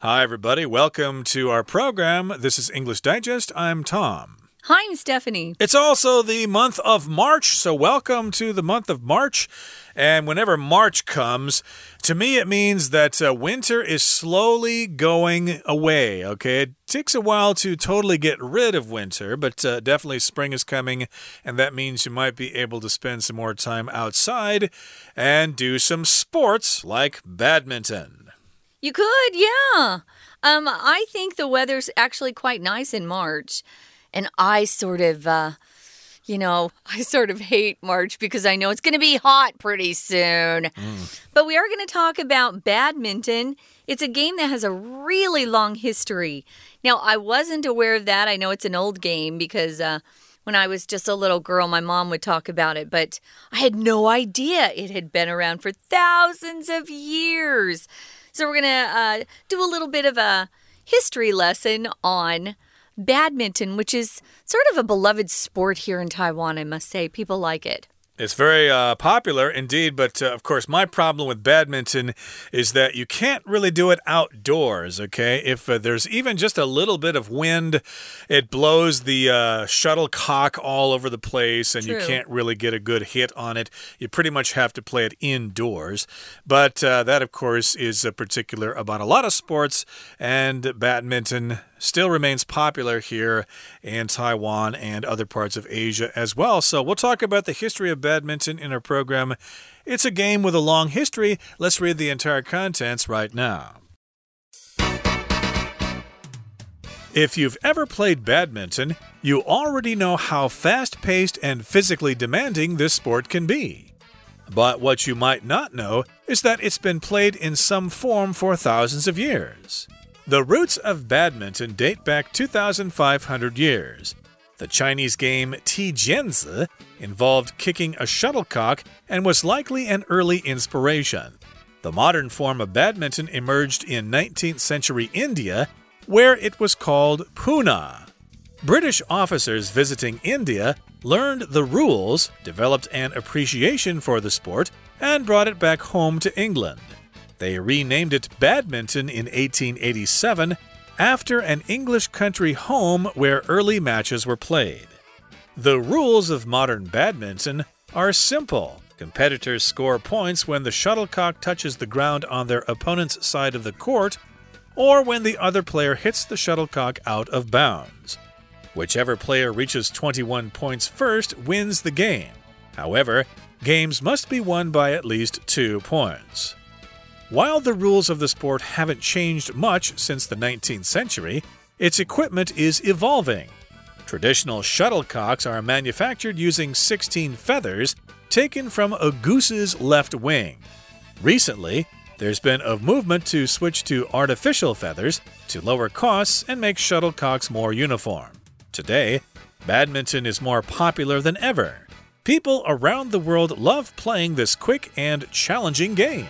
Hi, everybody. Welcome to our program. This is English Digest. I'm Tom. Hi, I'm Stephanie. It's also the month of March, so welcome to the month of March. And whenever March comes, to me it means that uh, winter is slowly going away, okay? It takes a while to totally get rid of winter, but uh, definitely spring is coming, and that means you might be able to spend some more time outside and do some sports like badminton. You could, yeah. Um, I think the weather's actually quite nice in March. And I sort of, uh, you know, I sort of hate March because I know it's going to be hot pretty soon. Mm. But we are going to talk about badminton. It's a game that has a really long history. Now, I wasn't aware of that. I know it's an old game because. Uh, when I was just a little girl, my mom would talk about it, but I had no idea it had been around for thousands of years. So we're going to uh, do a little bit of a history lesson on badminton, which is sort of a beloved sport here in Taiwan, I must say. People like it. It's very uh, popular indeed, but uh, of course, my problem with badminton is that you can't really do it outdoors, okay? If uh, there's even just a little bit of wind, it blows the uh, shuttlecock all over the place, and True. you can't really get a good hit on it. You pretty much have to play it indoors. But uh, that, of course, is uh, particular about a lot of sports, and badminton still remains popular here in Taiwan and other parts of Asia as well. So we'll talk about the history of badminton in our program. It's a game with a long history. Let's read the entire contents right now. If you've ever played badminton, you already know how fast paced and physically demanding this sport can be. But what you might not know is that it's been played in some form for thousands of years. The roots of badminton date back 2,500 years. The Chinese game Tijianzi involved kicking a shuttlecock and was likely an early inspiration. The modern form of badminton emerged in 19th century India, where it was called Poona. British officers visiting India learned the rules, developed an appreciation for the sport, and brought it back home to England. They renamed it badminton in 1887 after an English country home where early matches were played. The rules of modern badminton are simple. Competitors score points when the shuttlecock touches the ground on their opponent's side of the court or when the other player hits the shuttlecock out of bounds. Whichever player reaches 21 points first wins the game. However, games must be won by at least two points. While the rules of the sport haven't changed much since the 19th century, its equipment is evolving. Traditional shuttlecocks are manufactured using 16 feathers taken from a goose's left wing. Recently, there's been a movement to switch to artificial feathers to lower costs and make shuttlecocks more uniform. Today, badminton is more popular than ever. People around the world love playing this quick and challenging game.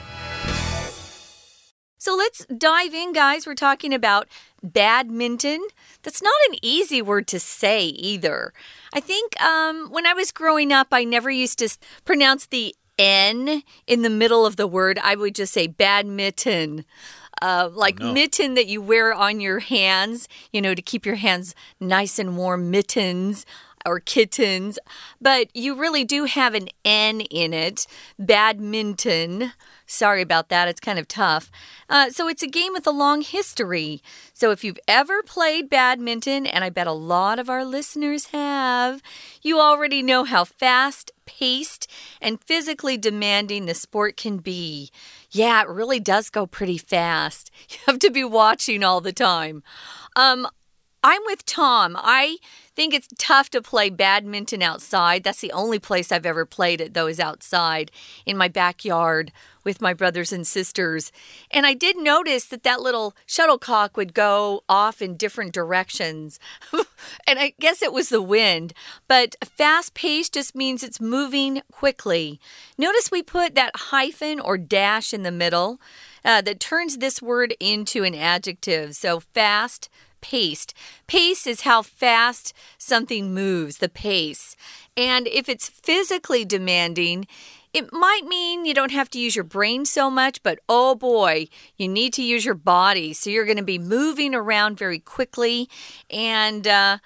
So let's dive in, guys. We're talking about badminton. That's not an easy word to say either. I think um, when I was growing up, I never used to pronounce the N in the middle of the word. I would just say badminton. Uh, like oh, no. mitten that you wear on your hands, you know, to keep your hands nice and warm, mittens or kittens, but you really do have an N in it. Badminton. Sorry about that, it's kind of tough. Uh, so it's a game with a long history. So if you've ever played badminton, and I bet a lot of our listeners have, you already know how fast paced and physically demanding the sport can be. Yeah, it really does go pretty fast. You have to be watching all the time. Um, I'm with Tom. I think it's tough to play badminton outside. That's the only place I've ever played it, though, is outside in my backyard with my brothers and sisters. And I did notice that that little shuttlecock would go off in different directions. and I guess it was the wind. But fast pace just means it's moving quickly. Notice we put that hyphen or dash in the middle. Uh, that turns this word into an adjective. So fast, paced. Pace is how fast something moves, the pace. And if it's physically demanding, It might mean you don't have to use your brain so much, but oh boy, you need to use your body. So you're going to be moving around very quickly. And uh,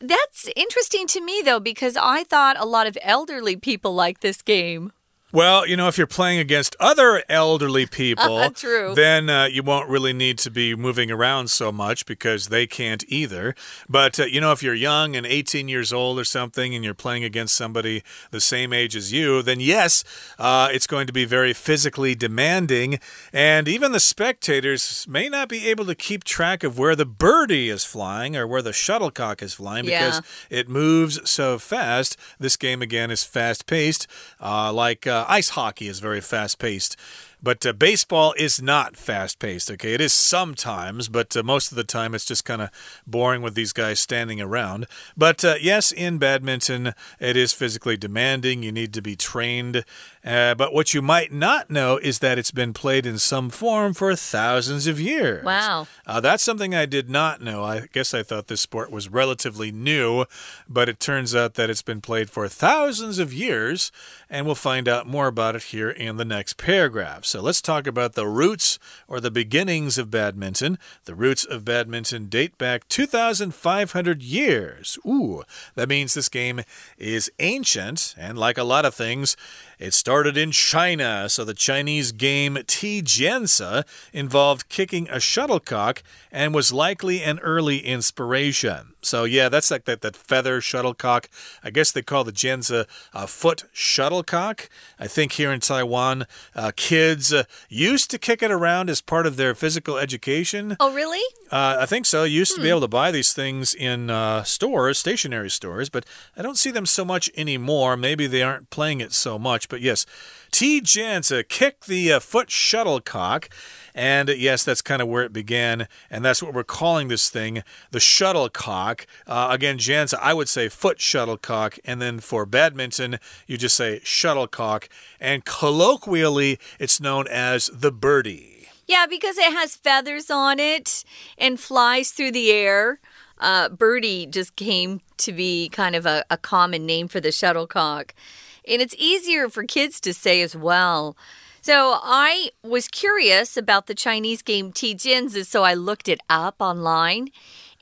that's interesting to me, though, because I thought a lot of elderly people like this game. Well, you know, if you're playing against other elderly people, True. then uh, you won't really need to be moving around so much because they can't either. But, uh, you know, if you're young and 18 years old or something and you're playing against somebody the same age as you, then yes, uh, it's going to be very physically demanding. And even the spectators may not be able to keep track of where the birdie is flying or where the shuttlecock is flying because it moves so fast. This game, again, is fast paced, uh, like. Uh, ice hockey is very fast paced. But uh, baseball is not fast paced, okay? It is sometimes, but uh, most of the time it's just kind of boring with these guys standing around. But uh, yes, in badminton, it is physically demanding. You need to be trained. Uh, but what you might not know is that it's been played in some form for thousands of years. Wow. Uh, that's something I did not know. I guess I thought this sport was relatively new, but it turns out that it's been played for thousands of years, and we'll find out more about it here in the next paragraph. So let's talk about the roots or the beginnings of badminton. The roots of badminton date back 2,500 years. Ooh, that means this game is ancient, and like a lot of things, it started in China, so the Chinese game Tijianzi involved kicking a shuttlecock and was likely an early inspiration. So yeah, that's like that that feather shuttlecock. I guess they call the Jianzi a foot shuttlecock. I think here in Taiwan, uh, kids uh, used to kick it around as part of their physical education. Oh, really? Uh, I think so. You used to be able to buy these things in uh, stores, stationery stores, but I don't see them so much anymore. Maybe they aren't playing it so much. But yes, T. Janza kicked the uh, foot shuttlecock. And uh, yes, that's kind of where it began. And that's what we're calling this thing the shuttlecock. Uh, again, Janza, I would say foot shuttlecock. And then for badminton, you just say shuttlecock. And colloquially, it's known as the birdie. Yeah, because it has feathers on it and flies through the air. Uh, birdie just came to be kind of a, a common name for the shuttlecock. And it's easier for kids to say as well. So I was curious about the Chinese game Tijianzi, so I looked it up online.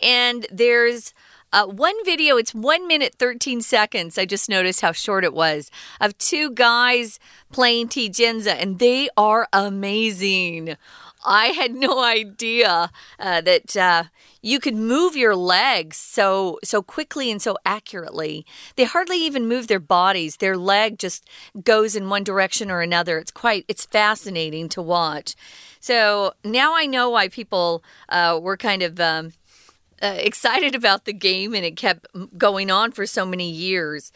And there's uh, one video, it's one minute, 13 seconds. I just noticed how short it was of two guys playing Tijianzi, and they are amazing. I had no idea uh, that uh, you could move your legs so so quickly and so accurately. They hardly even move their bodies. Their leg just goes in one direction or another. It's quite it's fascinating to watch. So now I know why people uh, were kind of. Um, uh, excited about the game and it kept going on for so many years.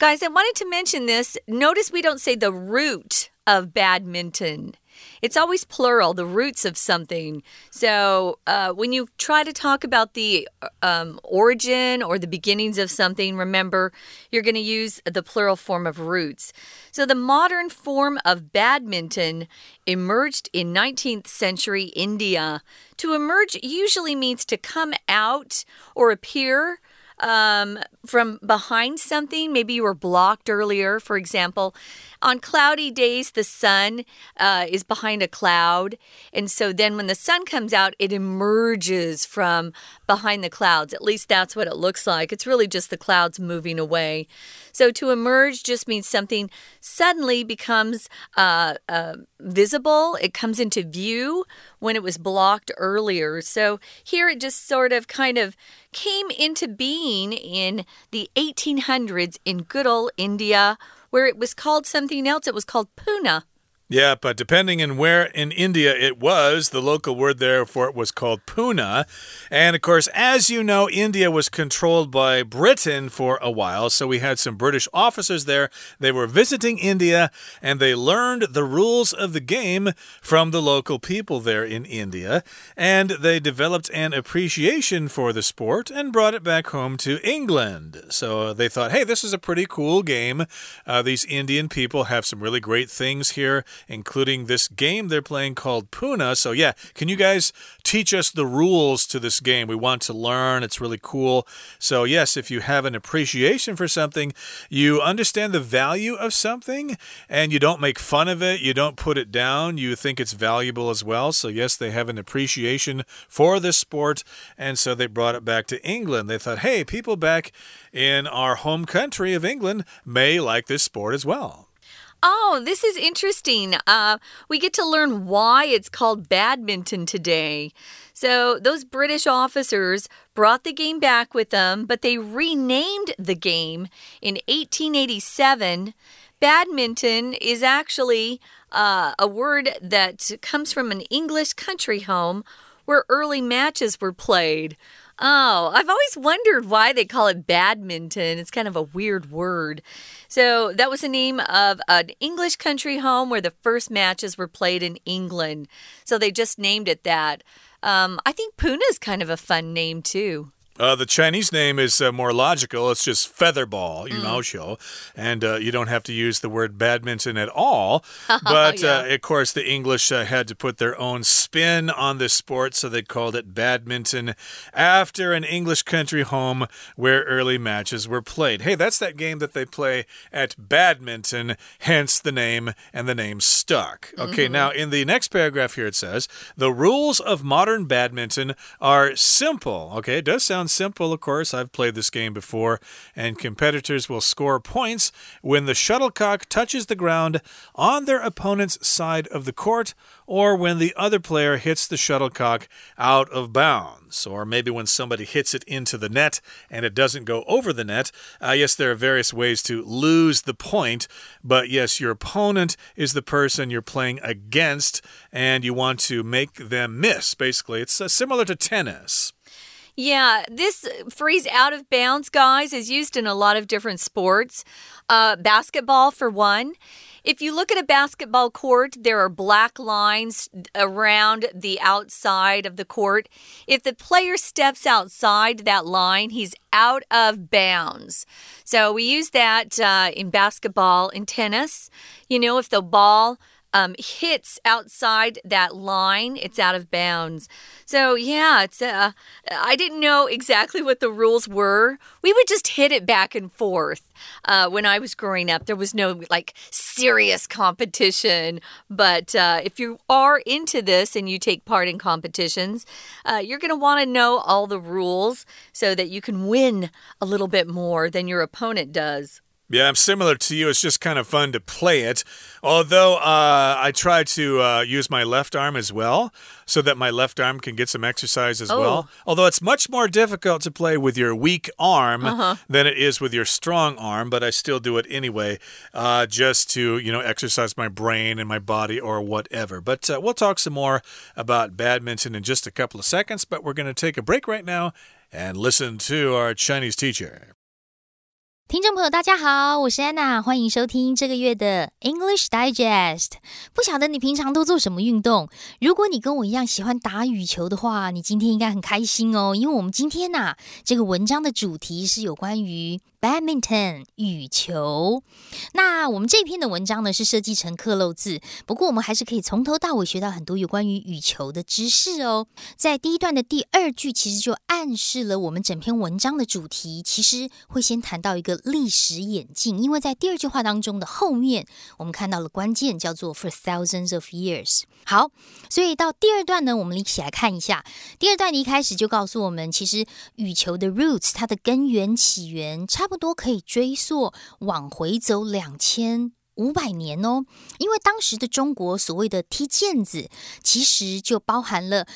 Guys, I wanted to mention this. Notice we don't say the root of badminton. It's always plural, the roots of something. So uh, when you try to talk about the um, origin or the beginnings of something, remember you're going to use the plural form of roots. So the modern form of badminton emerged in 19th century India. To emerge usually means to come out or appear um, from behind something. Maybe you were blocked earlier, for example. On cloudy days, the sun uh, is behind a cloud. And so then when the sun comes out, it emerges from behind the clouds. At least that's what it looks like. It's really just the clouds moving away. So to emerge just means something suddenly becomes uh, uh, visible, it comes into view when it was blocked earlier. So here it just sort of kind of came into being in the 1800s in good old India, where it was called something else. It was called Pune. Yeah, but depending on where in India it was, the local word there for it was called Pune. And of course, as you know, India was controlled by Britain for a while, so we had some British officers there. They were visiting India and they learned the rules of the game from the local people there in India. And they developed an appreciation for the sport and brought it back home to England. So they thought, hey, this is a pretty cool game. Uh, these Indian people have some really great things here including this game they're playing called Poona. So, yeah, can you guys teach us the rules to this game? We want to learn. It's really cool. So, yes, if you have an appreciation for something, you understand the value of something and you don't make fun of it, you don't put it down, you think it's valuable as well. So, yes, they have an appreciation for this sport. And so they brought it back to England. They thought, hey, people back in our home country of England may like this sport as well. Oh, this is interesting. Uh, we get to learn why it's called badminton today. So, those British officers brought the game back with them, but they renamed the game in 1887. Badminton is actually uh, a word that comes from an English country home where early matches were played. Oh, I've always wondered why they call it badminton. It's kind of a weird word. So, that was the name of an English country home where the first matches were played in England. So, they just named it that. Um, I think Poona is kind of a fun name, too. Uh, the Chinese name is uh, more logical. It's just featherball, you know, show. And uh, you don't have to use the word badminton at all. But Yeah. uh, of course, the English uh, had to put their own spin on this sport, so they called it badminton after an English country home where early matches were played. Hey, that's that game that they play at badminton, hence the name, and the name stuck. Okay, now in the next paragraph here it says the rules of modern badminton are simple. Okay, it does sound simple, of course. I've played this game before, and competitors will score points when the shuttlecock touches the ground on their opponent's side of the court or when the other player hits the shuttlecock out of bounds, or maybe when somebody hits it into the net and it doesn't go over the net. Uh, yes, there are various ways to lose the point, but yes, your opponent is the person you're playing against, and you want to make them miss. Basically, it's uh, similar to tennis. Yeah, this phrase out of bounds, guys, is used in a lot of different sports. Uh, basketball, for one. If you look at a basketball court, there are black lines around the outside of the court. If the player steps outside that line, he's out of bounds. So we use that uh, in basketball, in tennis. You know, if the ball um, hits outside that line, it's out of bounds. So yeah, it's. Uh, I didn't know exactly what the rules were. We would just hit it back and forth. Uh, when I was growing up, there was no like serious competition. But uh, if you are into this and you take part in competitions, uh, you're going to want to know all the rules so that you can win a little bit more than your opponent does. Yeah, I'm similar to you. It's just kind of fun to play it. Although uh, I try to uh, use my left arm as well, so that my left arm can get some exercise as Oh. well. Although it's much more difficult to play with your weak arm than it is with your strong arm, but I still do it anyway, uh, just to you know exercise my brain and my body or whatever. But uh, we'll talk some more about badminton in just a couple of seconds. But we're going to take a break right now and listen to our Chinese teacher. 听众朋友，大家好，我是安娜，欢迎收听这个月的 English Digest。不晓得你平常都做什么运动？如果你跟我一样喜欢打羽球的话，你今天应该很开心哦，因为我们今天呐、这个文章的主题是有关于 badminton 羽球。那我们这篇的文章呢是设计成克漏字，不过我们还是可以从头到尾学到很多有关于羽球的知识哦。在第一段的第二句，其实就暗示了我们整篇文章的主题，其实会先谈到一个历史演进，因为在第二句话当中的后面，我们看到了关键叫做 for thousands of years。好，所以到第二段呢，我们一起来看一下。第二段一开始就告诉我们，其实羽球的 roots 它的根源起源差差不多可以追溯往回走两千。五百年哦，因为当时的中国所谓的踢毽子，其实就包含了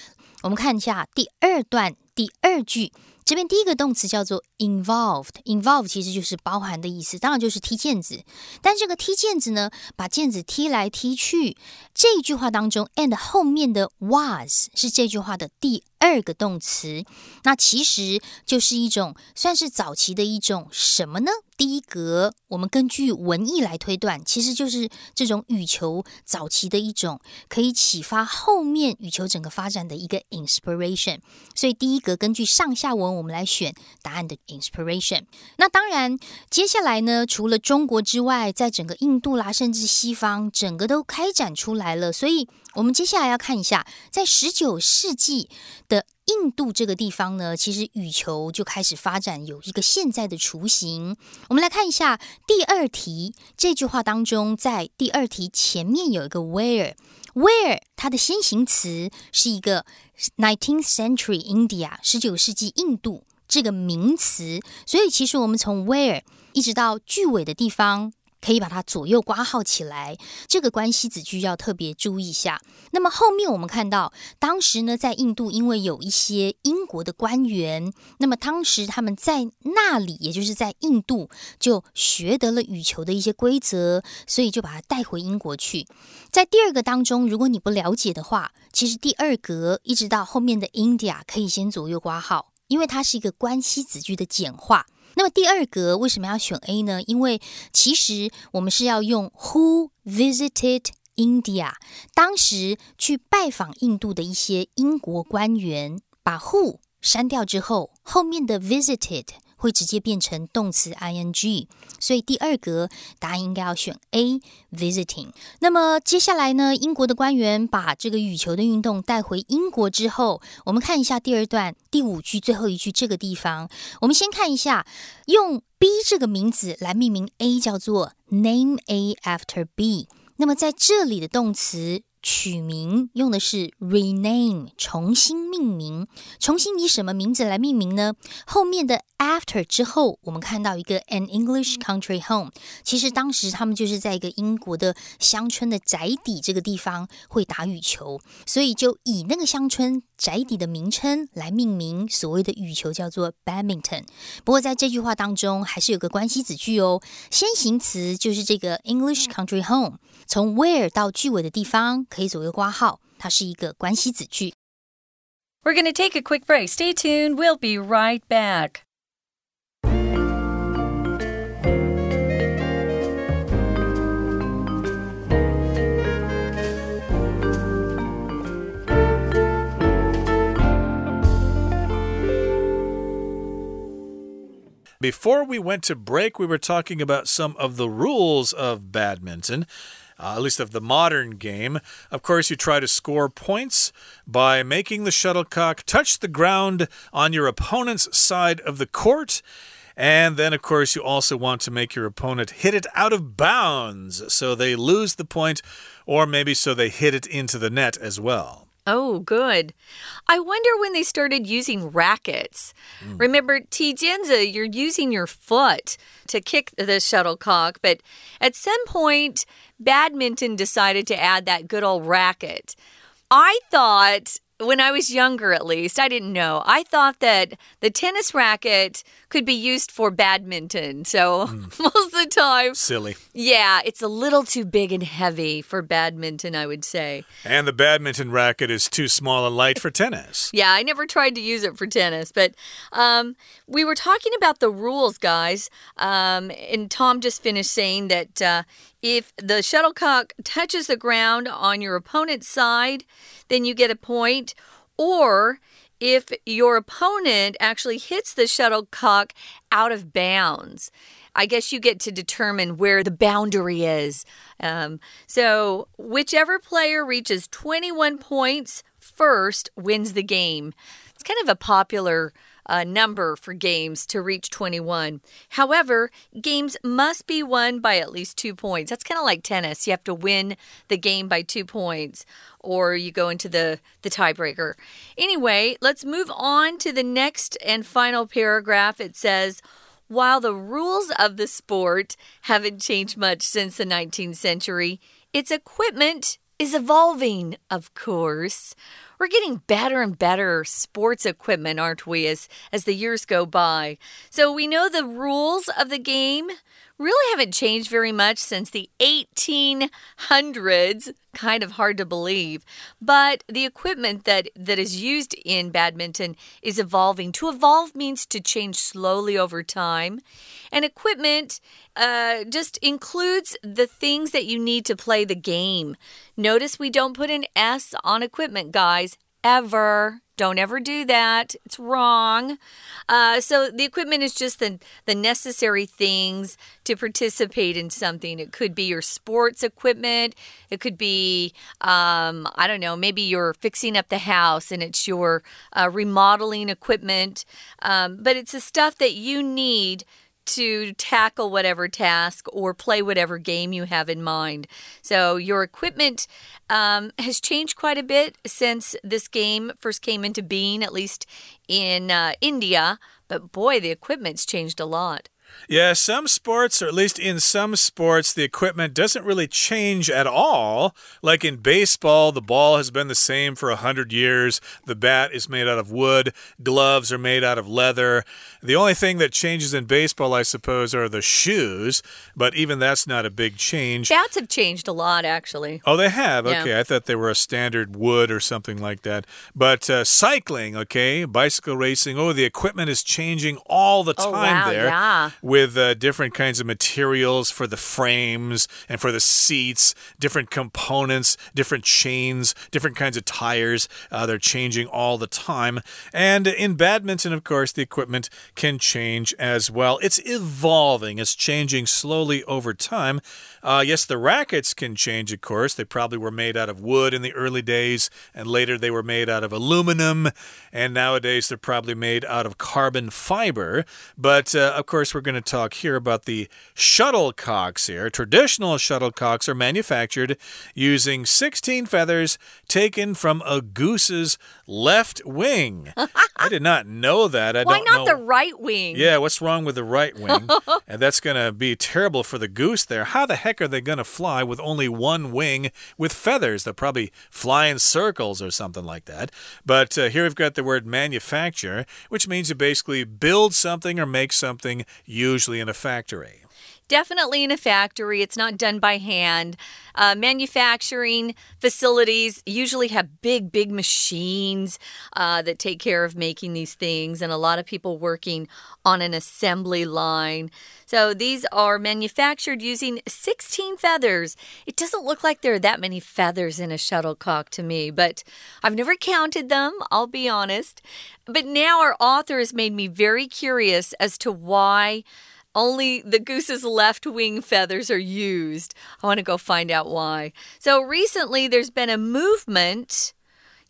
我们看一下第二段第二句，这边第一个动词叫做 involved，involved 其实就是包含的意思，当然就是踢毽子。但这个踢毽子呢，把毽子踢来踢去，这一句话当中 and 后面的 was 是这句话的第二个动词，那其实就是一种算是早期的一种什么呢？第一格，我们根据文意来推断，其实就是这种羽球早期的一种可以启发后面羽球整个发展的一个 inspiration。所以第一格根据上下文，我们来选答案的 inspiration。那当然，接下来呢，除了中国之外，在整个印度啦，甚至西方，整个都开展出来了。所以。我们接下来要看一下，在十九世纪印度这个地方呢，其实羽球就开始发展，有一个现在的雏形。我们来看一下第二题这句话当中，在第二题前面有一个 where，where 它的先行词是一个 nineteenth century India 十九世纪印度这个名词，所以其实我们从 where 一直到句尾的地方。可以把它左右挂号起来，这个关系子句要特别注意一下。那么后面我们看到，当时呢，在印度，因为有一些英国的官员，那么当时他们在那里，也就是在印度，就学得了羽球的一些规则，所以就把它带回英国去。在第二个当中，如果你不了解的话，其实第二格一直到后面的 India 可以先左右挂号，因为它是一个关系子句的简化。那么第二格为什么要选 A 呢？因为其实我们是要用 Who visited India？当时去拜访印度的一些英国官员，把 Who 删掉之后，后面的 visited。会直接变成动词 ing，所以第二格答案应该要选 A，visiting。那么接下来呢？英国的官员把这个羽球的运动带回英国之后，我们看一下第二段第五句最后一句这个地方。我们先看一下，用 B 这个名字来命名 A，叫做 name A after B。那么在这里的动词。取名用的是 rename，重新命名。重新以什么名字来命名呢？后面的 after 之后，我们看到一个 an English country home。其实当时他们就是在一个英国的乡村的宅邸这个地方会打羽球，所以就以那个乡村宅邸的名称来命名所谓的羽球，叫做 badminton。不过在这句话当中，还是有个关系子句哦。先行词就是这个 English country home，从 where 到句尾的地方。可以左右挂号，它是一个关系子句。We're going to take a quick break. Stay tuned. We'll be right back. Before we went to break, we were talking about some of the rules of badminton uh, at least of the modern game. Of course, you try to score points by making the shuttlecock touch the ground on your opponent's side of the court. And then, of course, you also want to make your opponent hit it out of bounds so they lose the point, or maybe so they hit it into the net as well. Oh, good. I wonder when they started using rackets. Mm. Remember, Tijianzi, you're using your foot to kick the shuttlecock, but at some point, badminton decided to add that good old racket. I thought when I was younger, at least, I didn't know. I thought that the tennis racket could be used for badminton. So mm. most of the time. Silly. Yeah, it's a little too big and heavy for badminton, I would say. And the badminton racket is too small and light for tennis. yeah, I never tried to use it for tennis. But um, we were talking about the rules, guys. Um, and Tom just finished saying that uh, if the shuttlecock touches the ground on your opponent's side, then you get a point. Or if your opponent actually hits the shuttlecock out of bounds. I guess you get to determine where the boundary is. Um, so, whichever player reaches 21 points first wins the game. It's kind of a popular uh, number for games to reach 21. However, games must be won by at least two points. That's kind of like tennis. You have to win the game by two points, or you go into the, the tiebreaker. Anyway, let's move on to the next and final paragraph. It says, while the rules of the sport haven't changed much since the 19th century, its equipment is evolving, of course. We're getting better and better sports equipment, aren't we, as, as the years go by? So we know the rules of the game really haven't changed very much since the 1800s. Kind of hard to believe. But the equipment that, that is used in badminton is evolving. To evolve means to change slowly over time. And equipment uh, just includes the things that you need to play the game. Notice we don't put an S on equipment, guys, ever. Don't ever do that. It's wrong. Uh, so the equipment is just the, the necessary things to participate in something. It could be your sports equipment. It could be, um, I don't know, maybe you're fixing up the house and it's your uh, remodeling equipment. Um, but it's the stuff that you need to tackle whatever task or play whatever game you have in mind. So, your equipment um, has changed quite a bit since this game first came into being, at least in uh, India. But boy, the equipment's changed a lot. Yeah, some sports, or at least in some sports, the equipment doesn't really change at all. Like in baseball, the ball has been the same for a hundred years. The bat is made out of wood. Gloves are made out of leather. The only thing that changes in baseball, I suppose, are the shoes. But even that's not a big change. Bats have changed a lot, actually. Oh, they have. Okay. I thought they were a standard wood or something like that. But uh, cycling, okay, bicycle racing. Oh, the equipment is changing all the oh, time oh, wow, there. Yeah with uh, different kinds of materials for the frames and for the seats, different components, different chains, different kinds of tires. Uh, they're changing all the time. And in badminton, of course, the equipment can change as well. It's evolving, it's changing slowly over time. Uh, yes, the rackets can change, of course. They probably were made out of wood in the early days, and later they were made out of aluminum, and nowadays they're probably made out of carbon fiber. But uh, of course, we're going to talk here about the shuttlecocks here. Traditional shuttlecocks are manufactured using 16 feathers taken from a goose's left wing. I did not know that. I Why not know. the right wing? Yeah, what's wrong with the right wing? and that's going to be terrible for the goose there. How the heck are they going to fly with only one wing with feathers? They'll probably fly in circles or something like that. But uh, here we've got the word manufacture, which means you basically build something or make something, usually in a factory definitely in a factory. It's not done by hand. Uh, manufacturing facilities usually have big, big machines uh, that take care of making these things, and a lot of people working on an assembly line. So these are manufactured using 16 feathers. It doesn't look like there are that many feathers in a shuttlecock to me, but I've never counted them, I'll be honest. But now our author has made me very curious as to why. Only the goose's left wing feathers are used. I want to go find out why. So recently, there's been a movement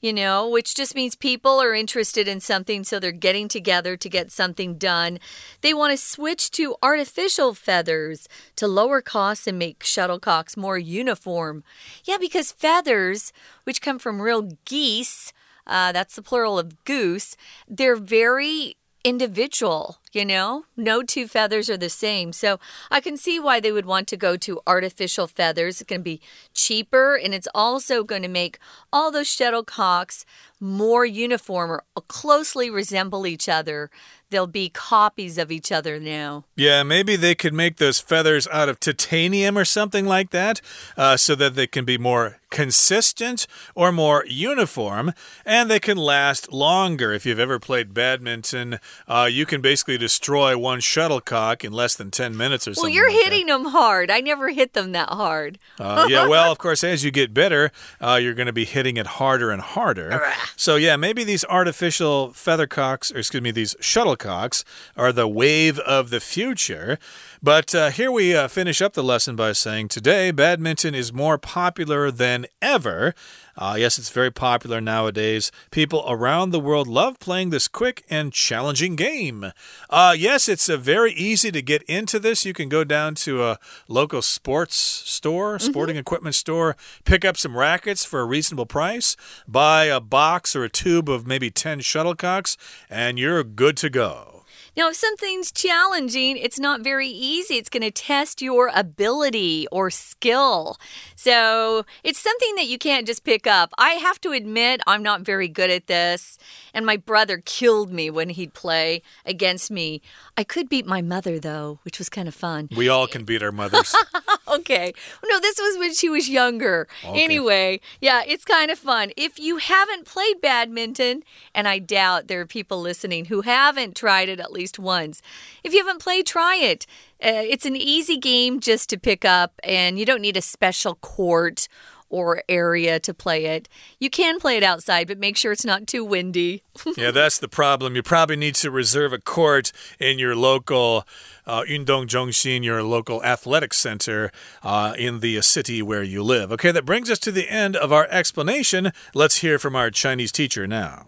you know, which just means people are interested in something, so they're getting together to get something done. They want to switch to artificial feathers to lower costs and make shuttlecocks more uniform. Yeah, because feathers, which come from real geese, uh, that's the plural of goose, they're very individual, you know? No two feathers are the same. So I can see why they would want to go to artificial feathers. Going to be cheaper and it's also going to make all those shuttlecocks more uniform or closely resemble each other they'll be copies of each other now. Yeah, maybe they could make those feathers out of titanium or something like that uh, so that they can be more consistent or more uniform and they can last longer. If you've ever played badminton, uh, you can basically destroy one shuttlecock in less than 10 minutes or something. Well, you're like hitting them hard. I never hit them that hard. uh, yeah, well, of course, as you get better, uh, you're going to be hitting it harder and harder. so, yeah, maybe these artificial feathercocks, or excuse me, these shuttlecocks are the wave of the future. But uh, here we uh, finish up the lesson by saying today badminton is more popular than ever. Uh, yes, it's very popular nowadays. People around the world love playing this quick and challenging game. Uh, yes, it's uh, very easy to get into this. You can go down to a local sports store, mm-hmm. sporting mm -hmm. equipment store, pick up some rackets for a reasonable price, buy a box or a tube of maybe 10 shuttlecocks, and you're good to go. Now, if something's challenging, it's not very easy. It's going to test your ability or skill. So it's something that you can't just pick up. I have to admit, I'm not very good at this. And my brother killed me when he'd play against me. I could beat my mother, though, which was kind of fun. We all can beat our mothers. okay. No, this was when she was younger. Okay. Anyway, yeah, it's kind of fun. If you haven't played badminton, and I doubt there are people listening who haven't tried it at least once, if you haven't played, try it. Uh, it's an easy game just to pick up, and you don't need a special court or area to play it. You can play it outside, but make sure it's not too windy. yeah, that's the problem. You probably need to reserve a court in your local uh, Yundong Zhongxin, your local athletic center uh, in the city where you live. Okay, that brings us to the end of our explanation. Let's hear from our Chinese teacher now.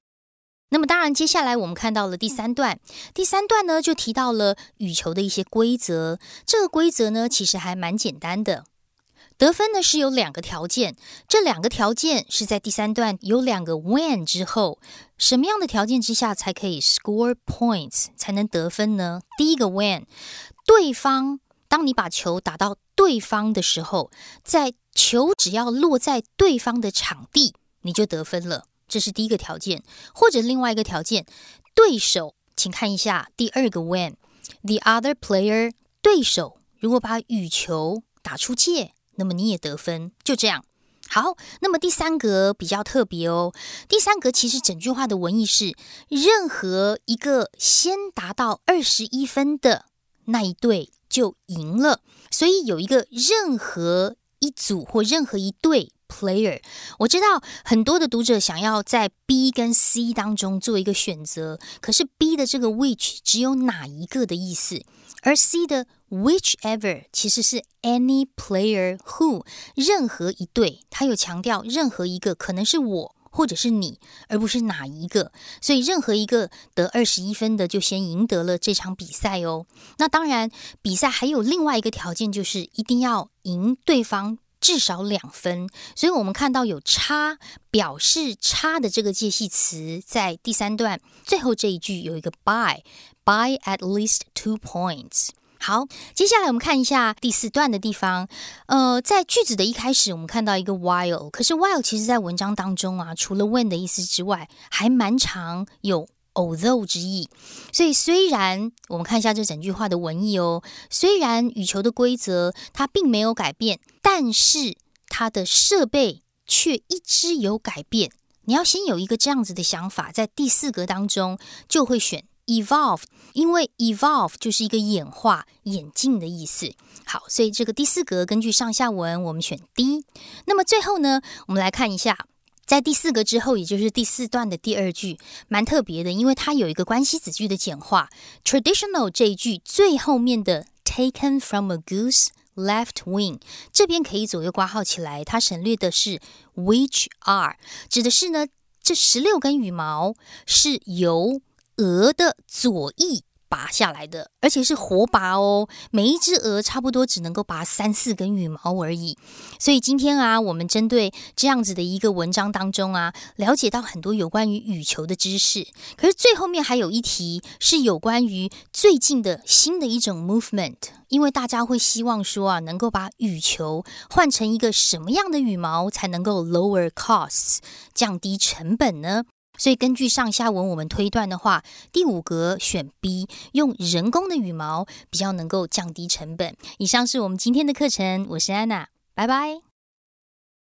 那么当然，接下来我们看到了第三段。第三段呢，就提到了羽球的一些规则。这个规则呢，其实还蛮简单的。 得分呢是有两个条件，这两个条件是在第三段有两个 when 之后，什么样的条件之下才可以 score points 才能得分呢？第一个 when，对方当你把球打到对方的时候，在球只要落在对方的场地，你就得分了，这是第一个条件。或者另外一个条件，对手，请看一下第二个 when，the other player，对手如果把羽球打出界。那么你也得分，就这样。好，那么第三格比较特别哦。第三格其实整句话的文意是：任何一个先达到二十一分的那一队就赢了。所以有一个任何一组或任何一队 player，我知道很多的读者想要在 B 跟 C 当中做一个选择，可是 B 的这个 which 只有哪一个的意思，而 C 的。Whichever 其实是 any player who 任何一队，他有强调任何一个可能是我或者是你，而不是哪一个。所以任何一个得二十一分的就先赢得了这场比赛哦。那当然，比赛还有另外一个条件，就是一定要赢对方至少两分。所以我们看到有差表示差的这个介系词，在第三段最后这一句有一个 by by at least two points。好，接下来我们看一下第四段的地方。呃，在句子的一开始，我们看到一个 while，可是 while 其实在文章当中啊，除了 when 的意思之外，还蛮常有 although 之意。所以虽然我们看一下这整句话的文意哦，虽然羽球的规则它并没有改变，但是它的设备却一直有改变。你要先有一个这样子的想法，在第四格当中就会选。evolve，因为 evolve 就是一个演化、演进的意思。好，所以这个第四格根据上下文，我们选 D。那么最后呢，我们来看一下，在第四格之后，也就是第四段的第二句，蛮特别的，因为它有一个关系子句的简化。traditional 这一句最后面的 taken from a goose left wing，这边可以左右挂号起来，它省略的是 which are，指的是呢这十六根羽毛是由。鹅的左翼拔下来的，而且是活拔哦。每一只鹅差不多只能够拔三四根羽毛而已。所以今天啊，我们针对这样子的一个文章当中啊，了解到很多有关于羽球的知识。可是最后面还有一题是有关于最近的新的一种 movement，因为大家会希望说啊，能够把羽球换成一个什么样的羽毛才能够 lower costs，降低成本呢？所以根据上下文，我们推断的话，第五格选 B，用人工的羽毛比较能够降低成本。以上是我们今天的课程，我是安娜，拜拜。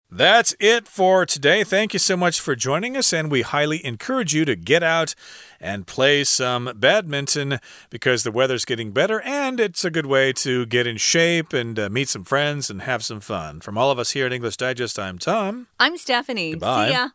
That's it for today. Thank you so much for joining us, and we highly encourage you to get out and play some badminton because the weather's getting better and it's a good way to get in shape and uh, meet some friends and have some fun. From all of us here at English Digest, I'm Tom. I'm Stephanie. Goodbye. See ya.